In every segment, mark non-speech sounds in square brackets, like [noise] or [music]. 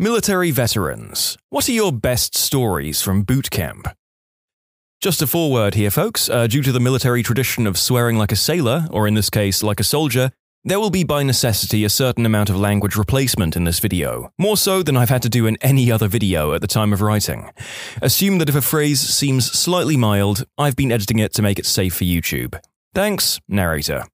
Military veterans, what are your best stories from boot camp? Just a foreword here, folks. Uh, due to the military tradition of swearing like a sailor, or in this case, like a soldier, there will be by necessity a certain amount of language replacement in this video, more so than I've had to do in any other video at the time of writing. Assume that if a phrase seems slightly mild, I've been editing it to make it safe for YouTube. Thanks, narrator.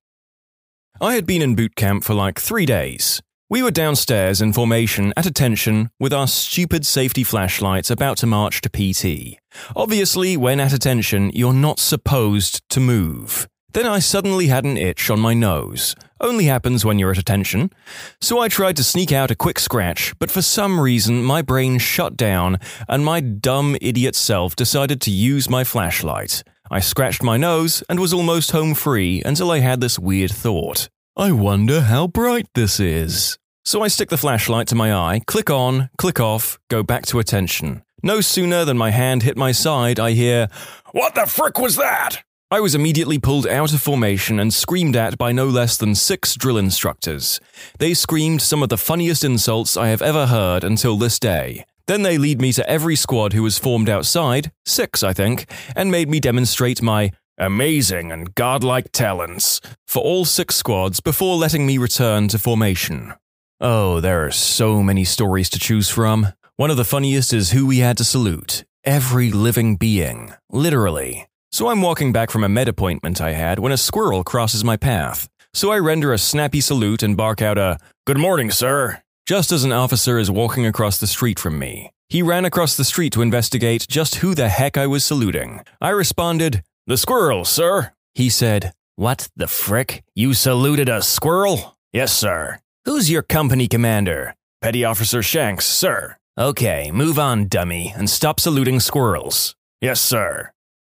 I had been in boot camp for like three days. We were downstairs in formation at attention with our stupid safety flashlights about to march to PT. Obviously, when at attention, you're not supposed to move. Then I suddenly had an itch on my nose. Only happens when you're at attention. So I tried to sneak out a quick scratch, but for some reason my brain shut down and my dumb idiot self decided to use my flashlight. I scratched my nose and was almost home free until I had this weird thought. I wonder how bright this is. So I stick the flashlight to my eye, click on, click off, go back to attention. No sooner than my hand hit my side, I hear, What the frick was that? I was immediately pulled out of formation and screamed at by no less than six drill instructors. They screamed some of the funniest insults I have ever heard until this day. Then they lead me to every squad who was formed outside, six, I think, and made me demonstrate my amazing and godlike talents for all six squads before letting me return to formation. Oh, there are so many stories to choose from. One of the funniest is who we had to salute. Every living being, literally. So I'm walking back from a med appointment I had when a squirrel crosses my path. So I render a snappy salute and bark out a, Good morning, sir, just as an officer is walking across the street from me. He ran across the street to investigate just who the heck I was saluting. I responded, The squirrel, sir. He said, What the frick? You saluted a squirrel? Yes, sir. Who's your company commander? Petty Officer Shanks, sir. Okay, move on, dummy, and stop saluting squirrels. Yes, sir.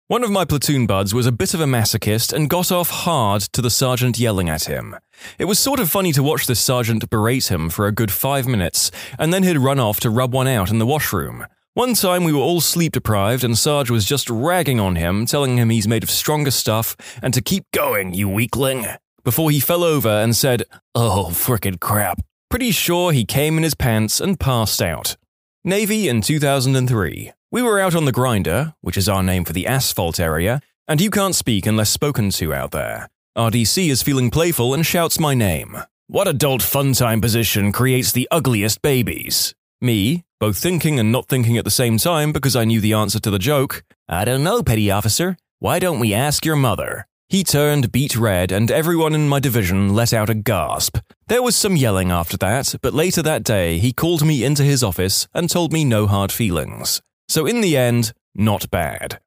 One of my platoon buds was a bit of a masochist and got off hard to the sergeant yelling at him. It was sort of funny to watch this sergeant berate him for a good five minutes, and then he'd run off to rub one out in the washroom. One time we were all sleep deprived, and Sarge was just ragging on him, telling him he's made of stronger stuff and to keep going, you weakling before he fell over and said, Oh, frickin' crap. Pretty sure he came in his pants and passed out. Navy in 2003. We were out on the grinder, which is our name for the asphalt area, and you can't speak unless spoken to out there. RDC is feeling playful and shouts my name. What adult fun time position creates the ugliest babies? Me, both thinking and not thinking at the same time because I knew the answer to the joke. I don't know, petty officer. Why don't we ask your mother? He turned beet red, and everyone in my division let out a gasp. There was some yelling after that, but later that day he called me into his office and told me no hard feelings. So in the end, not bad.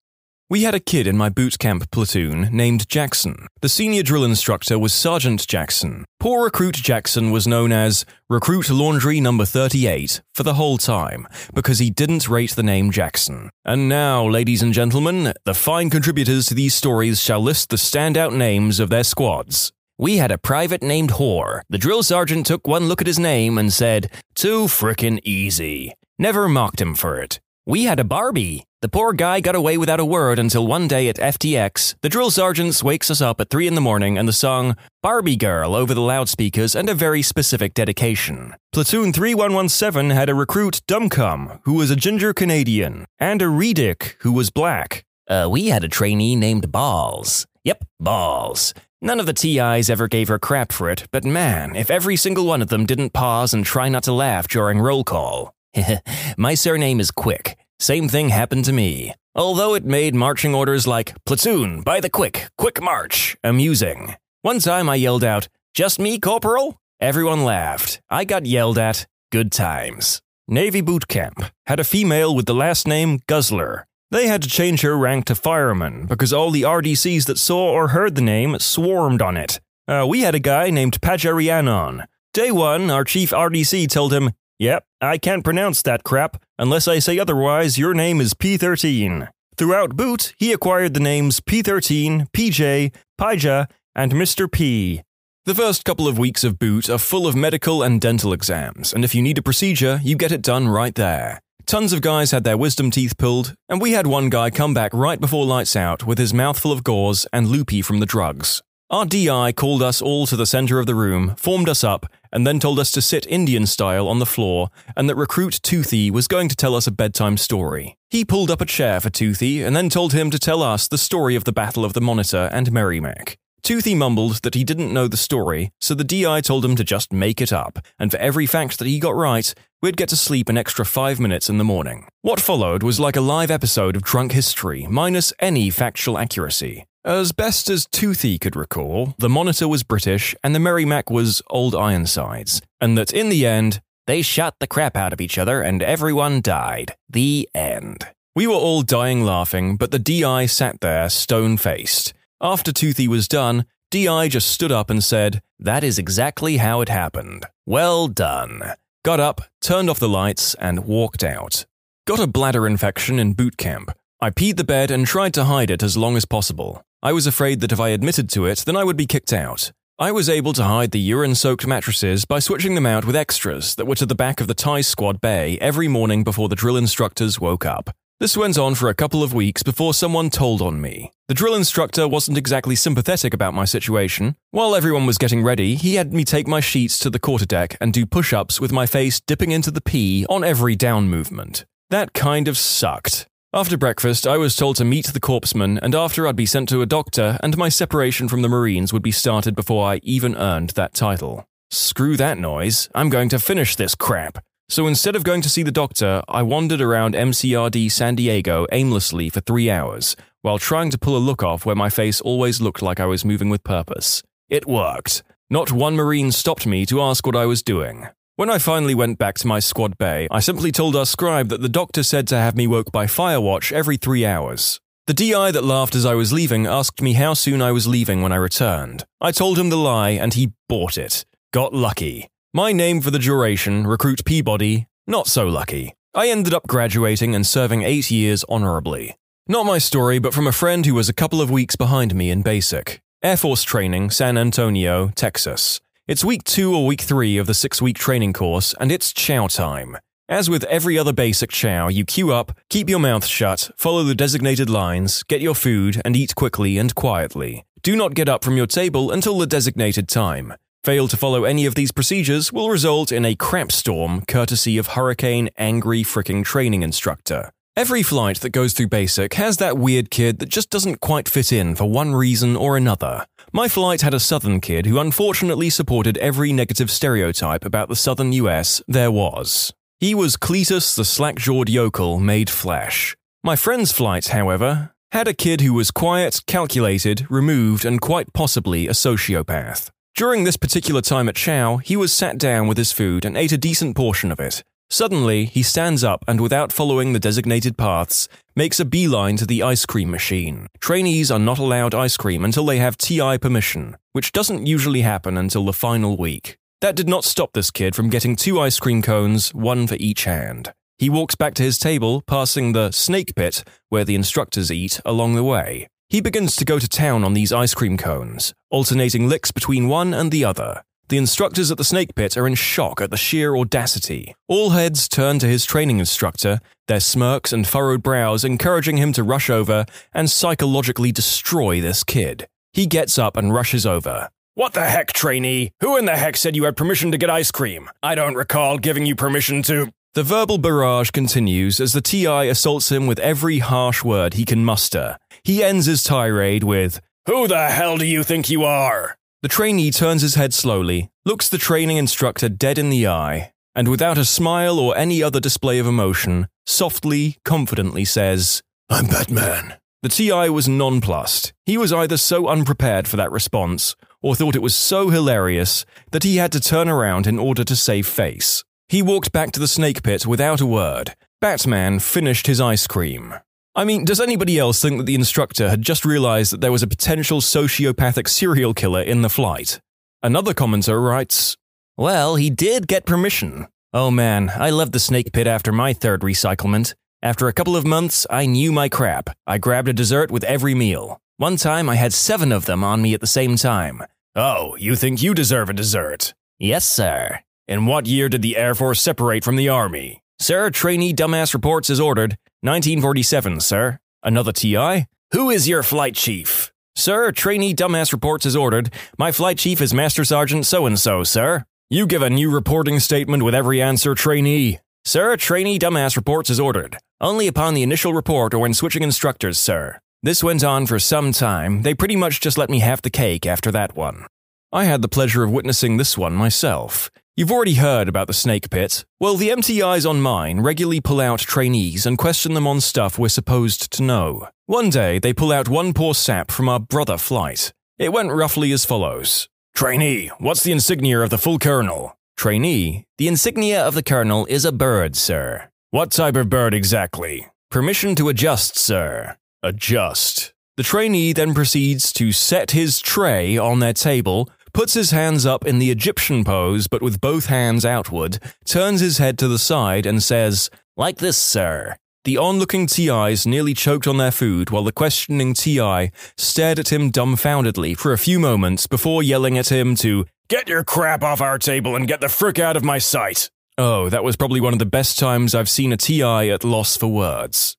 We had a kid in my boot camp platoon named Jackson. The senior drill instructor was Sergeant Jackson. Poor recruit Jackson was known as Recruit Laundry Number 38 for the whole time because he didn't rate the name Jackson. And now, ladies and gentlemen, the fine contributors to these stories shall list the standout names of their squads. We had a private named Whore. The drill sergeant took one look at his name and said, Too frickin' easy. Never mocked him for it. We had a Barbie. The poor guy got away without a word until one day at FTX, the drill sergeant wakes us up at 3 in the morning and the song Barbie Girl over the loudspeakers and a very specific dedication. Platoon 3117 had a recruit Dumcum, who was a ginger Canadian, and a Redick, who was black. Uh, we had a trainee named Balls. Yep, Balls. None of the TIs ever gave her crap for it, but man, if every single one of them didn't pause and try not to laugh during roll call. [laughs] My surname is Quick. Same thing happened to me. Although it made marching orders like, platoon, by the quick, quick march, amusing. One time I yelled out, just me, Corporal? Everyone laughed. I got yelled at. Good times. Navy boot camp had a female with the last name Guzzler. They had to change her rank to fireman because all the RDCs that saw or heard the name swarmed on it. Uh, we had a guy named Pajarianon. Day one, our chief RDC told him, Yep, I can't pronounce that crap. Unless I say otherwise, your name is P13. Throughout Boot, he acquired the names P13, PJ, Pija, and Mr. P. The first couple of weeks of Boot are full of medical and dental exams, and if you need a procedure, you get it done right there. Tons of guys had their wisdom teeth pulled, and we had one guy come back right before lights out with his mouth full of gauze and loopy from the drugs. Our DI called us all to the center of the room, formed us up, and then told us to sit Indian style on the floor and that recruit Toothy was going to tell us a bedtime story. He pulled up a chair for Toothy and then told him to tell us the story of the Battle of the Monitor and Merrimac. Toothy mumbled that he didn't know the story, so the DI told him to just make it up, and for every fact that he got right, we'd get to sleep an extra five minutes in the morning. What followed was like a live episode of Drunk History, minus any factual accuracy. As best as Toothy could recall, the Monitor was British and the Merrimac was Old Ironsides, and that in the end, they shot the crap out of each other and everyone died. The end. We were all dying laughing, but the DI sat there stone faced. After Toothy was done, DI just stood up and said, That is exactly how it happened. Well done. Got up, turned off the lights, and walked out. Got a bladder infection in boot camp. I peed the bed and tried to hide it as long as possible. I was afraid that if I admitted to it, then I would be kicked out. I was able to hide the urine soaked mattresses by switching them out with extras that were to the back of the TIE squad bay every morning before the drill instructors woke up. This went on for a couple of weeks before someone told on me. The drill instructor wasn't exactly sympathetic about my situation. While everyone was getting ready, he had me take my sheets to the quarterdeck and do push ups with my face dipping into the pee on every down movement. That kind of sucked. After breakfast, I was told to meet the corpsman, and after I'd be sent to a doctor, and my separation from the Marines would be started before I even earned that title. Screw that noise. I'm going to finish this crap. So instead of going to see the doctor, I wandered around MCRD San Diego aimlessly for three hours, while trying to pull a look off where my face always looked like I was moving with purpose. It worked. Not one Marine stopped me to ask what I was doing. When I finally went back to my squad bay, I simply told our scribe that the doctor said to have me woke by Firewatch every three hours. The DI that laughed as I was leaving asked me how soon I was leaving when I returned. I told him the lie, and he bought it. Got lucky. My name for the duration, Recruit Peabody, not so lucky. I ended up graduating and serving eight years honorably. Not my story, but from a friend who was a couple of weeks behind me in basic. Air Force training, San Antonio, Texas. It's week two or week three of the six week training course, and it's chow time. As with every other basic chow, you queue up, keep your mouth shut, follow the designated lines, get your food, and eat quickly and quietly. Do not get up from your table until the designated time. Fail to follow any of these procedures will result in a crap storm courtesy of Hurricane Angry Fricking Training Instructor. Every flight that goes through basic has that weird kid that just doesn't quite fit in for one reason or another. My flight had a southern kid who unfortunately supported every negative stereotype about the southern US there was. He was Cletus the slack jawed yokel made flesh. My friend's flight, however, had a kid who was quiet, calculated, removed, and quite possibly a sociopath. During this particular time at Chow, he was sat down with his food and ate a decent portion of it. Suddenly, he stands up and, without following the designated paths, makes a beeline to the ice cream machine. Trainees are not allowed ice cream until they have TI permission, which doesn't usually happen until the final week. That did not stop this kid from getting two ice cream cones, one for each hand. He walks back to his table, passing the snake pit, where the instructors eat, along the way. He begins to go to town on these ice cream cones, alternating licks between one and the other. The instructors at the snake pit are in shock at the sheer audacity. All heads turn to his training instructor, their smirks and furrowed brows encouraging him to rush over and psychologically destroy this kid. He gets up and rushes over. What the heck, trainee? Who in the heck said you had permission to get ice cream? I don't recall giving you permission to. The verbal barrage continues as the TI assaults him with every harsh word he can muster. He ends his tirade with, Who the hell do you think you are? The trainee turns his head slowly, looks the training instructor dead in the eye, and without a smile or any other display of emotion, softly, confidently says, I'm Batman. The TI was nonplussed. He was either so unprepared for that response, or thought it was so hilarious that he had to turn around in order to save face. He walked back to the snake pit without a word. Batman finished his ice cream. I mean, does anybody else think that the instructor had just realized that there was a potential sociopathic serial killer in the flight? Another commenter writes, Well, he did get permission. Oh man, I left the snake pit after my third recyclement. After a couple of months, I knew my crap. I grabbed a dessert with every meal. One time, I had seven of them on me at the same time. Oh, you think you deserve a dessert? Yes, sir. In what year did the Air Force separate from the Army? Sir, trainee dumbass reports as ordered. 1947, sir. Another TI? Who is your flight chief? Sir, trainee dumbass reports as ordered. My flight chief is Master Sergeant so and so, sir. You give a new reporting statement with every answer, trainee. Sir, trainee dumbass reports as ordered. Only upon the initial report or when switching instructors, sir. This went on for some time. They pretty much just let me have the cake after that one. I had the pleasure of witnessing this one myself. You've already heard about the snake pit. Well, the MTIs on mine regularly pull out trainees and question them on stuff we're supposed to know. One day, they pull out one poor sap from our brother flight. It went roughly as follows Trainee, what's the insignia of the full colonel? Trainee, the insignia of the colonel is a bird, sir. What type of bird exactly? Permission to adjust, sir. Adjust. The trainee then proceeds to set his tray on their table puts his hands up in the Egyptian pose but with both hands outward, turns his head to the side, and says, Like this, sir. The onlooking TIs nearly choked on their food while the questioning TI stared at him dumbfoundedly for a few moments before yelling at him to Get your crap off our table and get the frick out of my sight. Oh, that was probably one of the best times I've seen a TI at loss for words.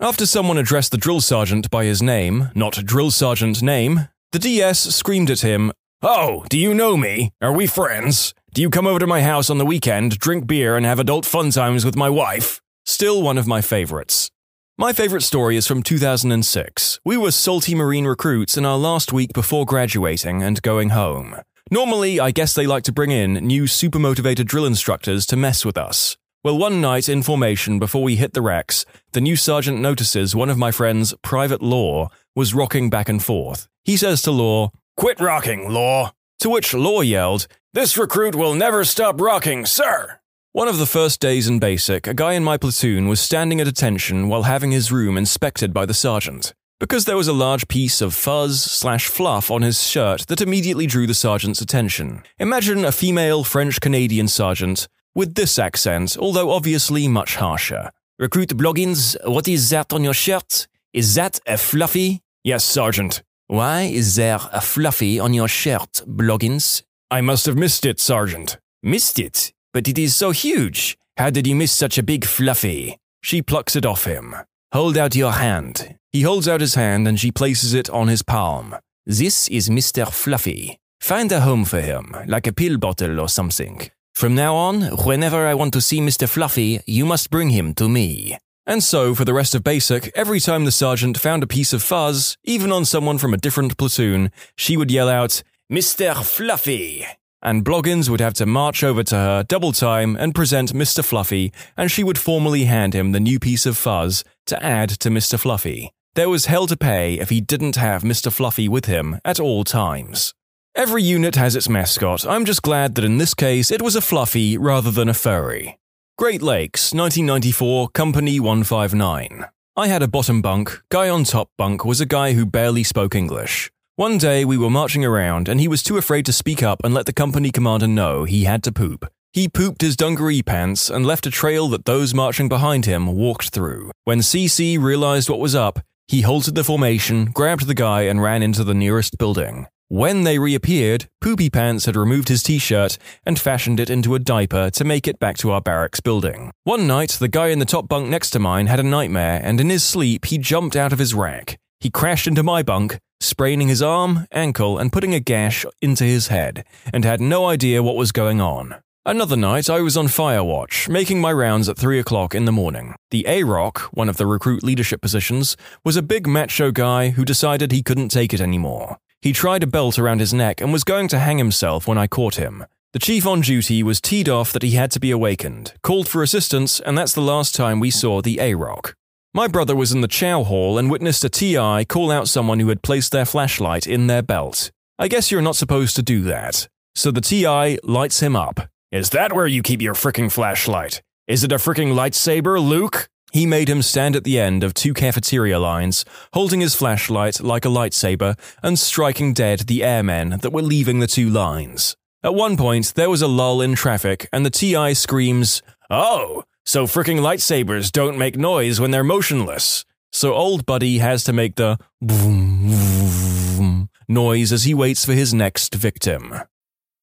After someone addressed the drill sergeant by his name, not drill sergeant name, the DS screamed at him, Oh, do you know me? Are we friends? Do you come over to my house on the weekend, drink beer, and have adult fun times with my wife? Still one of my favorites. My favorite story is from 2006. We were salty Marine recruits in our last week before graduating and going home. Normally, I guess they like to bring in new super motivated drill instructors to mess with us. Well, one night in formation before we hit the racks, the new sergeant notices one of my friends, Private Law, was rocking back and forth. He says to Law, Quit rocking, Law. To which Law yelled, This recruit will never stop rocking, sir. One of the first days in basic, a guy in my platoon was standing at attention while having his room inspected by the sergeant. Because there was a large piece of fuzz slash fluff on his shirt that immediately drew the sergeant's attention. Imagine a female French Canadian sergeant with this accent, although obviously much harsher. Recruit Bloggins, what is that on your shirt? Is that a fluffy? Yes, Sergeant. Why is there a fluffy on your shirt, Bloggins? I must have missed it, Sergeant. Missed it? But it is so huge. How did you miss such a big fluffy? She plucks it off him. Hold out your hand. He holds out his hand and she places it on his palm. This is Mr. Fluffy. Find a home for him, like a pill bottle or something. From now on, whenever I want to see Mr. Fluffy, you must bring him to me. And so, for the rest of basic, every time the sergeant found a piece of fuzz, even on someone from a different platoon, she would yell out, Mr. Fluffy! And Bloggins would have to march over to her double time and present Mr. Fluffy, and she would formally hand him the new piece of fuzz to add to Mr. Fluffy. There was hell to pay if he didn't have Mr. Fluffy with him at all times. Every unit has its mascot. I'm just glad that in this case it was a fluffy rather than a furry. Great Lakes, 1994, Company 159. I had a bottom bunk, guy on top bunk was a guy who barely spoke English. One day we were marching around and he was too afraid to speak up and let the company commander know he had to poop. He pooped his dungaree pants and left a trail that those marching behind him walked through. When CC realized what was up, he halted the formation, grabbed the guy, and ran into the nearest building. When they reappeared, Poopy Pants had removed his t shirt and fashioned it into a diaper to make it back to our barracks building. One night, the guy in the top bunk next to mine had a nightmare, and in his sleep, he jumped out of his rack. He crashed into my bunk, spraining his arm, ankle, and putting a gash into his head, and had no idea what was going on. Another night, I was on fire watch, making my rounds at 3 o'clock in the morning. The A-Rock, one of the recruit leadership positions, was a big macho guy who decided he couldn't take it anymore. He tried a belt around his neck and was going to hang himself when I caught him. The chief on duty was teed off that he had to be awakened, called for assistance, and that's the last time we saw the A-Rock. My brother was in the chow hall and witnessed a TI call out someone who had placed their flashlight in their belt. I guess you're not supposed to do that. So the TI lights him up. Is that where you keep your fricking flashlight? Is it a fricking lightsaber, Luke? He made him stand at the end of two cafeteria lines, holding his flashlight like a lightsaber and striking dead the airmen that were leaving the two lines. At one point, there was a lull in traffic, and the TI screams, Oh, so fricking lightsabers don't make noise when they're motionless. So old buddy has to make the [laughs] noise as he waits for his next victim.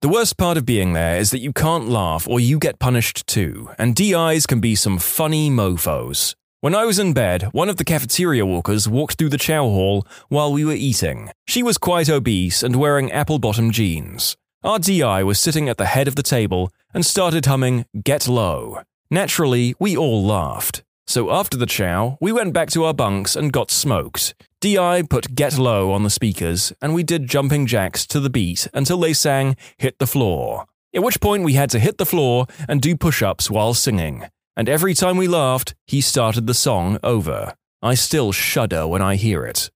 The worst part of being there is that you can't laugh or you get punished too, and DIs can be some funny mofos. When I was in bed, one of the cafeteria walkers walked through the chow hall while we were eating. She was quite obese and wearing apple bottom jeans. Our DI was sitting at the head of the table and started humming Get Low. Naturally, we all laughed. So after the chow, we went back to our bunks and got smoked. DI put Get Low on the speakers, and we did jumping jacks to the beat until they sang Hit the Floor. At which point we had to hit the floor and do push ups while singing. And every time we laughed, he started the song over. I still shudder when I hear it.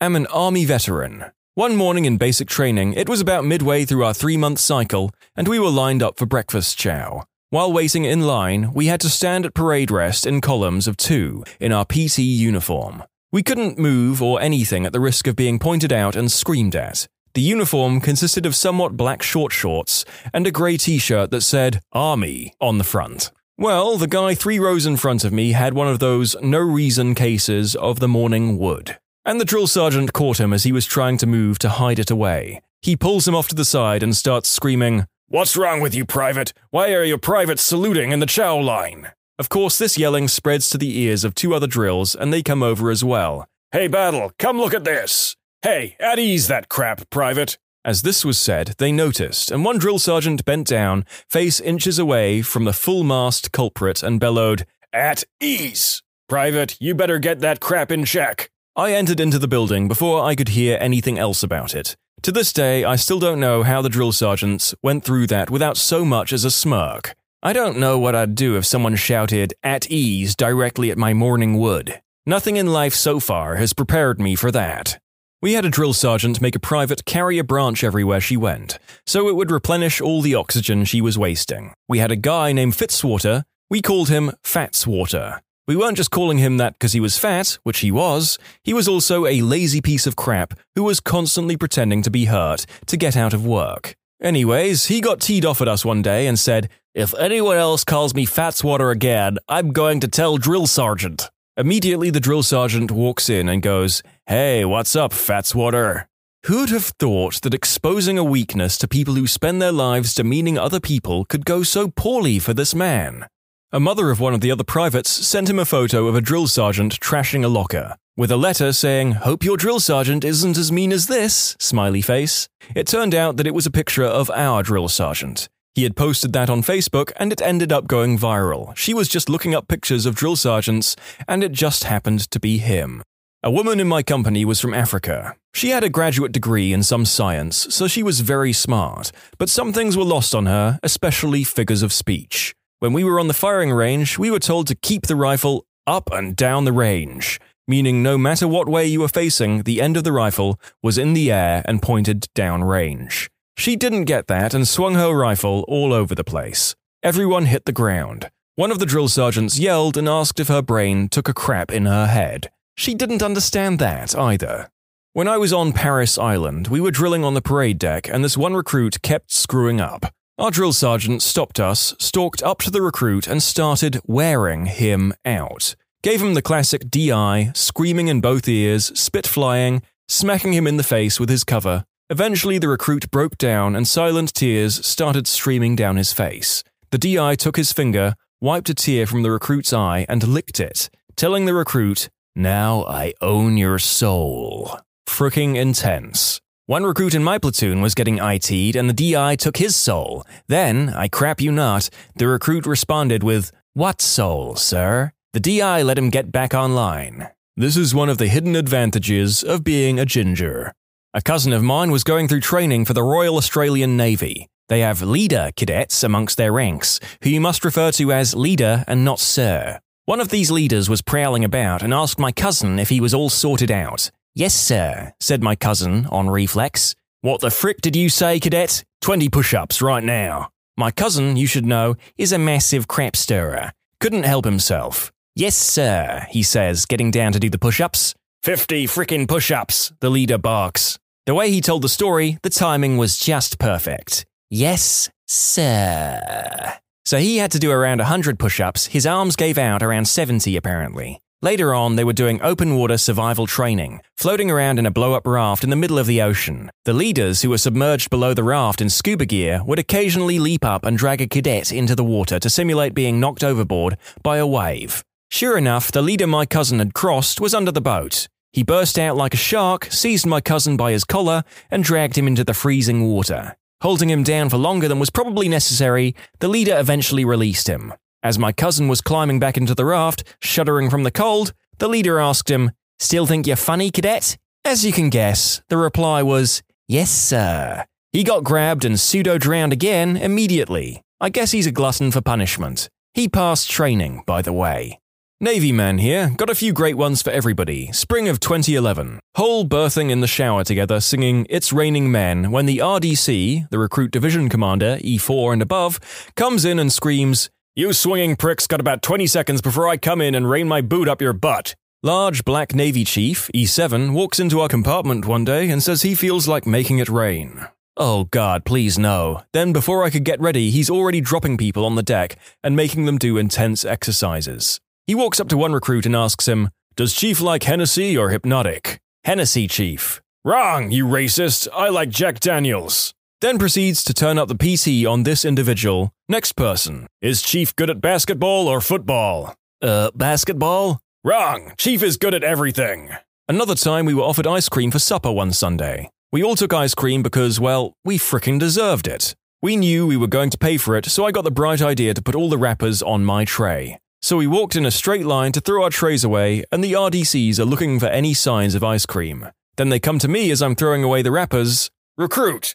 I'm an Army veteran. One morning in basic training, it was about midway through our three month cycle, and we were lined up for breakfast chow. While waiting in line, we had to stand at parade rest in columns of two in our PT uniform. We couldn't move or anything at the risk of being pointed out and screamed at. The uniform consisted of somewhat black short shorts and a grey t shirt that said Army on the front. Well, the guy three rows in front of me had one of those no reason cases of the morning wood. And the drill sergeant caught him as he was trying to move to hide it away. He pulls him off to the side and starts screaming, What's wrong with you, Private? Why are your privates saluting in the chow line? Of course, this yelling spreads to the ears of two other drills, and they come over as well. Hey, Battle, come look at this! Hey, at ease that crap, Private! As this was said, they noticed, and one drill sergeant bent down, face inches away from the full mast culprit, and bellowed, At ease! Private, you better get that crap in check. I entered into the building before I could hear anything else about it. To this day, I still don't know how the drill sergeants went through that without so much as a smirk. I don't know what I'd do if someone shouted, at ease, directly at my morning wood. Nothing in life so far has prepared me for that. We had a drill sergeant make a private carry a branch everywhere she went, so it would replenish all the oxygen she was wasting. We had a guy named Fitzwater, we called him Fatswater. We weren't just calling him that because he was fat, which he was, he was also a lazy piece of crap who was constantly pretending to be hurt to get out of work. Anyways, he got teed off at us one day and said, If anyone else calls me Fatswater again, I'm going to tell Drill Sergeant. Immediately, the drill sergeant walks in and goes, Hey, what's up, Fatswater? Who'd have thought that exposing a weakness to people who spend their lives demeaning other people could go so poorly for this man? A mother of one of the other privates sent him a photo of a drill sergeant trashing a locker, with a letter saying, Hope your drill sergeant isn't as mean as this, smiley face. It turned out that it was a picture of our drill sergeant. He had posted that on Facebook and it ended up going viral. She was just looking up pictures of drill sergeants and it just happened to be him. A woman in my company was from Africa. She had a graduate degree in some science, so she was very smart, but some things were lost on her, especially figures of speech. When we were on the firing range, we were told to keep the rifle up and down the range, meaning no matter what way you were facing, the end of the rifle was in the air and pointed down range. She didn't get that and swung her rifle all over the place. Everyone hit the ground. One of the drill sergeants yelled and asked if her brain took a crap in her head. She didn't understand that either. When I was on Parris Island, we were drilling on the parade deck, and this one recruit kept screwing up. Our drill sergeant stopped us, stalked up to the recruit, and started wearing him out. Gave him the classic DI, screaming in both ears, spit flying, smacking him in the face with his cover. Eventually, the recruit broke down and silent tears started streaming down his face. The DI took his finger, wiped a tear from the recruit's eye, and licked it, telling the recruit, Now I own your soul. Fricking intense. One recruit in my platoon was getting IT'd and the DI took his soul. Then, I crap you not, the recruit responded with, What soul, sir? The DI let him get back online. This is one of the hidden advantages of being a ginger. A cousin of mine was going through training for the Royal Australian Navy. They have leader cadets amongst their ranks, who you must refer to as leader and not sir. One of these leaders was prowling about and asked my cousin if he was all sorted out. Yes, sir, said my cousin on reflex. What the frick did you say, cadet? 20 push ups right now. My cousin, you should know, is a massive crap stirrer. Couldn't help himself. Yes, sir, he says, getting down to do the push ups. 50 frickin' push ups, the leader barks. The way he told the story, the timing was just perfect. Yes, sir. So he had to do around 100 push ups. His arms gave out around 70, apparently. Later on, they were doing open water survival training, floating around in a blow up raft in the middle of the ocean. The leaders, who were submerged below the raft in scuba gear, would occasionally leap up and drag a cadet into the water to simulate being knocked overboard by a wave. Sure enough, the leader my cousin had crossed was under the boat. He burst out like a shark, seized my cousin by his collar, and dragged him into the freezing water. Holding him down for longer than was probably necessary, the leader eventually released him. As my cousin was climbing back into the raft, shuddering from the cold, the leader asked him, Still think you're funny, cadet? As you can guess, the reply was, Yes, sir. He got grabbed and pseudo drowned again immediately. I guess he's a glutton for punishment. He passed training, by the way. Navy man here, got a few great ones for everybody. Spring of 2011. Whole berthing in the shower together singing It's Raining Men when the RDC, the Recruit Division Commander, E4 and above, comes in and screams, You swinging pricks got about 20 seconds before I come in and rain my boot up your butt. Large black Navy Chief, E7, walks into our compartment one day and says he feels like making it rain. Oh god, please no. Then before I could get ready, he's already dropping people on the deck and making them do intense exercises. He walks up to one recruit and asks him, Does Chief like Hennessy or Hpnotiq? Hennessy, Chief. Wrong, you racist. I like Jack Daniels. Then proceeds to turn up the PC on this individual. Next person. Is Chief good at basketball or football? Uh, basketball? Wrong. Chief is good at everything. Another time we were offered ice cream for supper one Sunday. We all took ice cream because, well, we fricking deserved it. We knew we were going to pay for it, so I got the bright idea to put all the wrappers on my tray. So we walked in a straight line to throw our trays away, and the RDCs are looking for any signs of ice cream. Then they come to me as I'm throwing away the wrappers. Recruit,